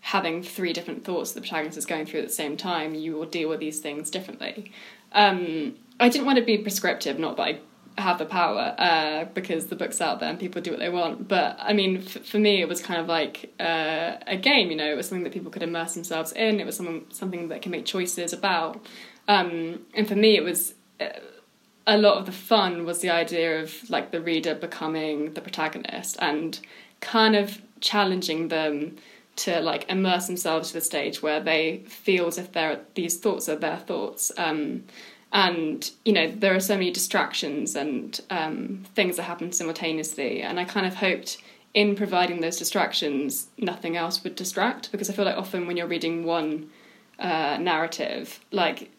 having three different thoughts the protagonist is going through at the same time, you will deal with these things differently. Um, I didn't want to be prescriptive, not that I have the power, uh, because the book's out there and people do what they want. But I mean, f- for me, it was kind of like uh, a game. You know, it was something that people could immerse themselves in. It was something something that can make choices about. Um, and for me, it was. Uh, a lot of the fun was the idea of like the reader becoming the protagonist and kind of challenging them to like immerse themselves to the stage where they feel as if they're these thoughts are their thoughts um, and you know there are so many distractions and um, things that happen simultaneously and i kind of hoped in providing those distractions nothing else would distract because i feel like often when you're reading one uh, narrative like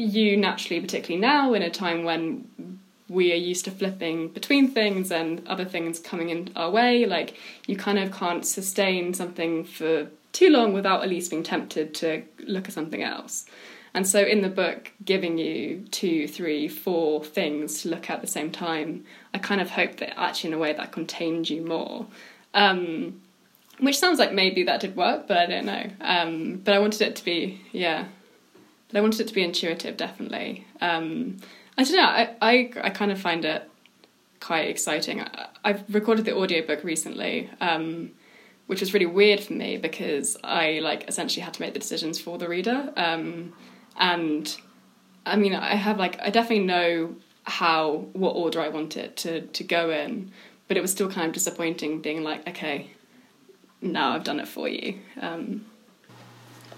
you naturally, particularly now in a time when we are used to flipping between things and other things coming in our way, like you kind of can't sustain something for too long without at least being tempted to look at something else. And so in the book, giving you two, three, four things to look at at the same time, I kind of hope that actually in a way that contained you more. Um, which sounds like maybe that did work, but I don't know. Um, but I wanted it to be, yeah, but I wanted it to be intuitive, definitely. Um, I don't know. I, I I kind of find it quite exciting. I, have recorded the audiobook recently, um, which was really weird for me because I like essentially had to make the decisions for the reader. Um, and I mean, I have like I definitely know how what order I want it to to go in, but it was still kind of disappointing being like, okay, now I've done it for you. Um,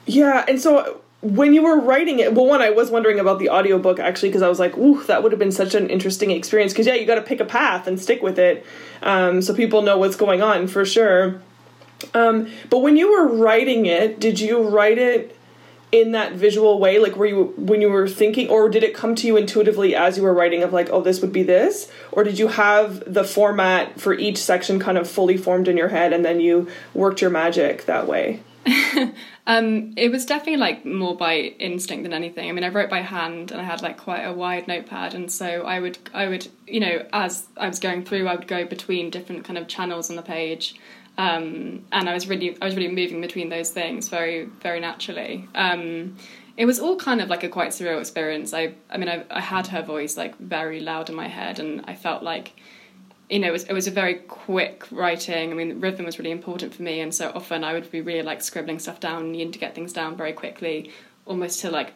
yeah, and so when you were writing it, well, one, I was wondering about the audiobook actually because I was like, ooh, that would have been such an interesting experience. Because, yeah, you got to pick a path and stick with it um, so people know what's going on for sure. Um, but when you were writing it, did you write it in that visual way? Like, were you, when you were thinking, or did it come to you intuitively as you were writing of like, oh, this would be this? Or did you have the format for each section kind of fully formed in your head and then you worked your magic that way? um, it was definitely like more by instinct than anything. I mean, I wrote by hand and I had like quite a wide notepad, and so I would, I would, you know, as I was going through, I would go between different kind of channels on the page, um, and I was really, I was really moving between those things very, very naturally. Um, it was all kind of like a quite surreal experience. I, I mean, I, I had her voice like very loud in my head, and I felt like you know, it was, it was a very quick writing. I mean, rhythm was really important for me, and so often I would be really like scribbling stuff down, needing to get things down very quickly, almost to like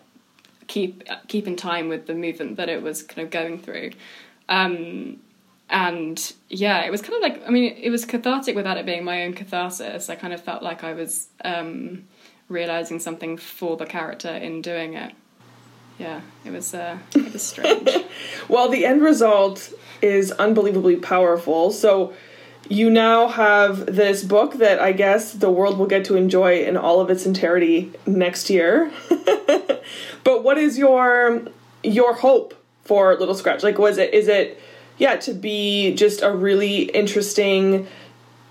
keep keep in time with the movement that it was kind of going through. Um, and yeah, it was kind of like I mean, it was cathartic without it being my own catharsis. I kind of felt like I was um, realizing something for the character in doing it. Yeah, it was uh, it was strange. well, the end result is unbelievably powerful. So you now have this book that I guess the world will get to enjoy in all of its entirety next year. but what is your your hope for Little Scratch? Like was it is it yeah, to be just a really interesting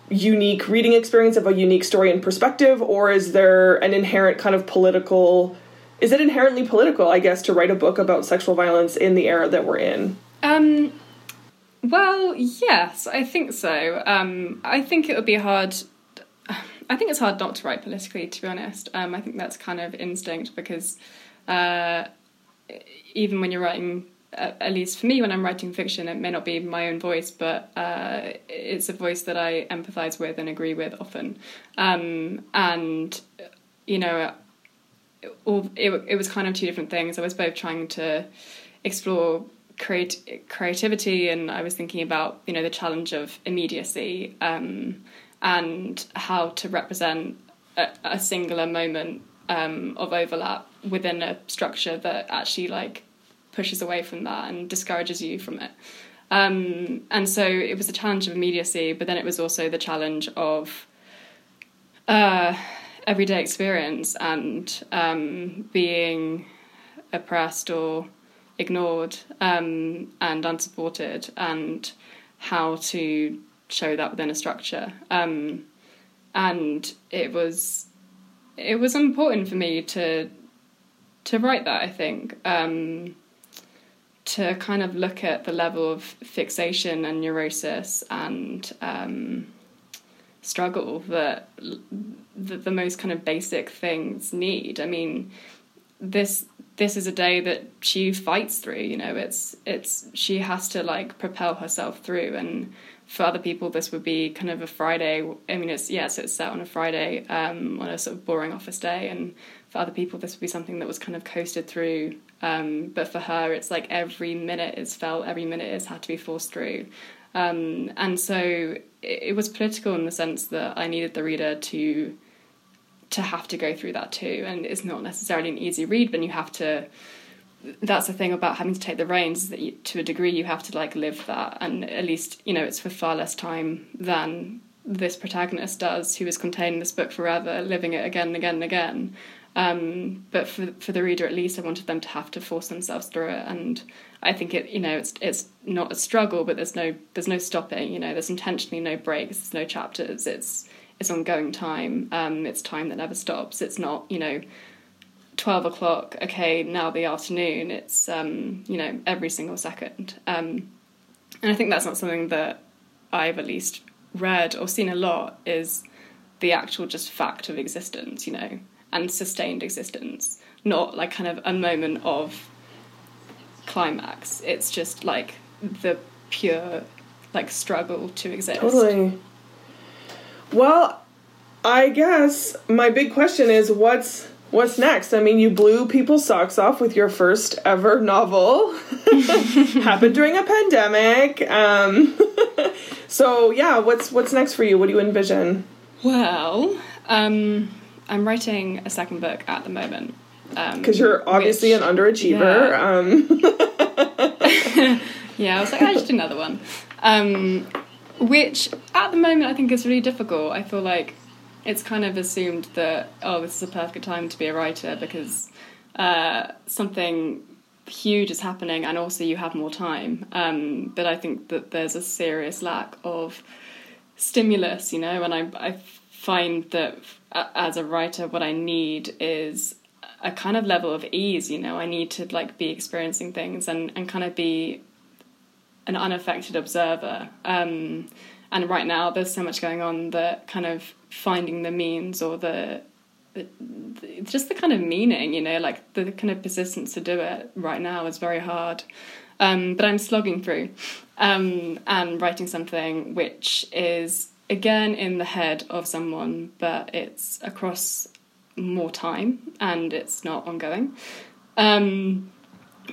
unique reading experience of a unique story and perspective or is there an inherent kind of political is it inherently political i guess to write a book about sexual violence in the era that we're in um well, yes, I think so. Um, I think it would be hard. I think it's hard not to write politically, to be honest. Um, I think that's kind of instinct because uh, even when you're writing, at least for me, when I'm writing fiction, it may not be my own voice, but uh, it's a voice that I empathise with and agree with often. Um, and, you know, all, it, it was kind of two different things. I was both trying to explore create creativity, and I was thinking about you know the challenge of immediacy um, and how to represent a, a singular moment um, of overlap within a structure that actually like pushes away from that and discourages you from it. Um, and so it was a challenge of immediacy, but then it was also the challenge of uh, everyday experience and um, being oppressed or ignored um, and unsupported, and how to show that within a structure. Um, and it was it was important for me to to write that. I think um, to kind of look at the level of fixation and neurosis and um, struggle that the, the most kind of basic things need. I mean, this this is a day that she fights through you know it's it's she has to like propel herself through. And for other people this would be kind of a friday i mean it's yes it's set on a friday um, on a sort of boring office day. And for other people this would be something that was kind of coasted through. Um, but for her it's like every minute is felt every minute is had to be forced through. Um, and so it, it was political in the sense that i needed the reader to to have to go through that too. And it's not necessarily an easy read, but you have to. That's the thing about having to take the reins that you, to a degree you have to like live that, and at least you know it's for far less time than this protagonist does, who is contained in this book forever, living it again and again and again. Um, but for for the reader, at least, I wanted them to have to force themselves through it, and I think it you know it's it's not a struggle, but there's no there's no stopping. You know, there's intentionally no breaks, there's no chapters. It's it's ongoing time. Um, it's time that never stops. It's not, you know, 12 o'clock, okay, now the afternoon. It's, um, you know, every single second. Um, and I think that's not something that I've at least read or seen a lot is the actual just fact of existence, you know, and sustained existence, not like kind of a moment of climax. It's just like the pure like struggle to exist. Totally. Well, I guess my big question is what's what's next? I mean, you blew people's socks off with your first ever novel. Happened during a pandemic. Um, so yeah, what's what's next for you? What do you envision? Well, um, I'm writing a second book at the moment. Because um, you're obviously which, an underachiever. Yeah. Um. yeah, I was like, I just did another one. Which at the moment I think is really difficult. I feel like it's kind of assumed that oh, this is a perfect time to be a writer because uh, something huge is happening, and also you have more time. Um, but I think that there's a serious lack of stimulus, you know, and I I find that as a writer, what I need is a kind of level of ease. You know, I need to like be experiencing things and and kind of be an unaffected observer. Um, and right now, there's so much going on that kind of finding the means or the, the, the, just the kind of meaning, you know, like the kind of persistence to do it right now is very hard. Um, but I'm slogging through um, and writing something which is again in the head of someone, but it's across more time and it's not ongoing. Um,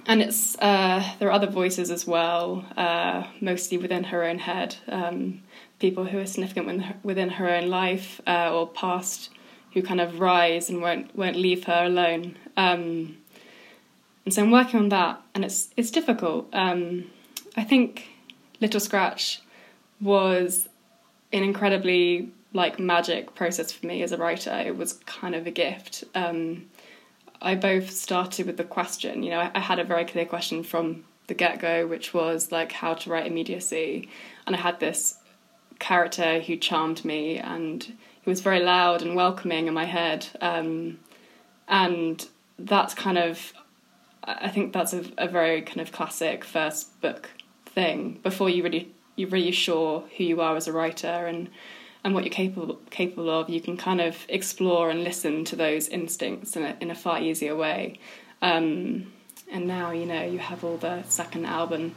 and it's uh, there are other voices as well, uh, mostly within her own head. Um, people who are significant within her own life uh, or past who kind of rise and won't won't leave her alone. Um, and so I'm working on that, and it's it's difficult. Um, I think Little Scratch was an incredibly like magic process for me as a writer. It was kind of a gift. Um, I both started with the question. You know, I, I had a very clear question from the get go, which was like how to write immediacy, and I had this character who charmed me and he was very loud and welcoming in my head. Um, and that's kind of, I think that's a, a, very kind of classic first book thing before you really you're really sure who you are as a writer and and what you're capable capable of. You can kind of explore and listen to those instincts in a, in a far easier way. Um, and now you know you have all the second album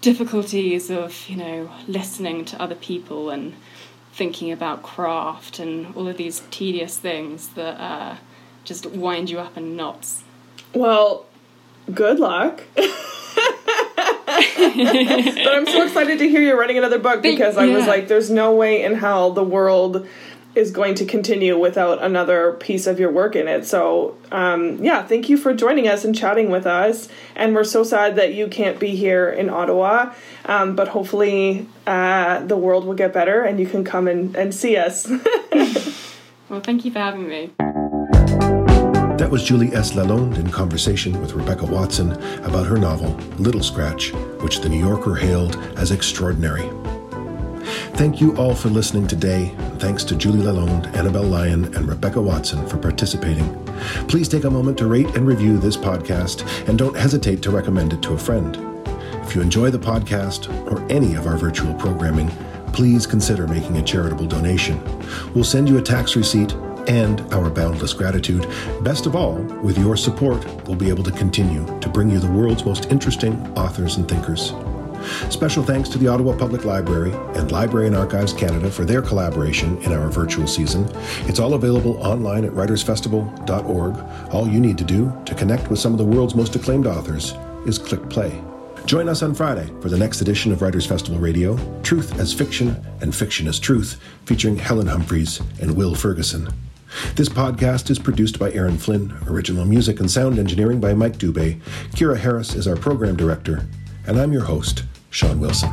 difficulties of you know listening to other people and thinking about craft and all of these tedious things that uh, just wind you up in knots. Well, good luck. but I'm so excited to hear you're writing another book because I was like, there's no way in hell the world is going to continue without another piece of your work in it. So, um, yeah, thank you for joining us and chatting with us. And we're so sad that you can't be here in Ottawa, um, but hopefully uh, the world will get better and you can come and, and see us. well, thank you for having me. That was Julie S. Lalonde in conversation with Rebecca Watson about her novel, Little Scratch, which the New Yorker hailed as extraordinary. Thank you all for listening today. Thanks to Julie Lalonde, Annabel Lyon, and Rebecca Watson for participating. Please take a moment to rate and review this podcast, and don't hesitate to recommend it to a friend. If you enjoy the podcast or any of our virtual programming, please consider making a charitable donation. We'll send you a tax receipt and our boundless gratitude. Best of all, with your support, we'll be able to continue to bring you the world's most interesting authors and thinkers. Special thanks to the Ottawa Public Library and Library and Archives Canada for their collaboration in our virtual season. It's all available online at writersfestival.org. All you need to do to connect with some of the world's most acclaimed authors is click play. Join us on Friday for the next edition of Writers Festival Radio, Truth as Fiction and Fiction as Truth, featuring Helen Humphreys and Will Ferguson. This podcast is produced by Aaron Flynn, original music and sound engineering by Mike Dubé. Kira Harris is our program director, and I'm your host, Sean Wilson.